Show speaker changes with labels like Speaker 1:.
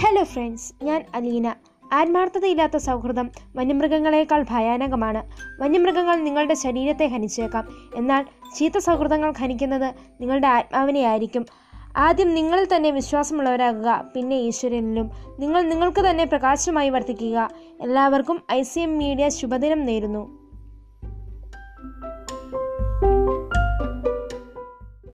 Speaker 1: Hello friends ഞാൻ അലീന. ആത്മാർത്ഥതയില്ലാത്ത സൗഹൃദം വന്യമൃഗങ്ങളെക്കാൾ ഭയാനകമാണ്. വന്യമൃഗങ്ങൾ നിങ്ങളുടെ ശരീരത്തെ ഹനിച്ചേക്കാം എന്നാൽ ചീത്ത സൗഹൃദങ്ങൾ ഹനിക്കുന്നത് നിങ്ങളുടെ ആത്മാവിനെ ആയിരിക്കും. ആദ്യം നിങ്ങളിൽ തന്നെ വിശ്വാസമുള്ളവരാകുക പിന്നെ ഈശ്വരനിലും. നിങ്ങൾ നിങ്ങൾക്ക് തന്നെ പ്രകാശമായി വർത്തിക്കുക. എല്ലാവർക്കും ഐ സി എം മീഡിയ ശുഭദിനം നേരുന്നു.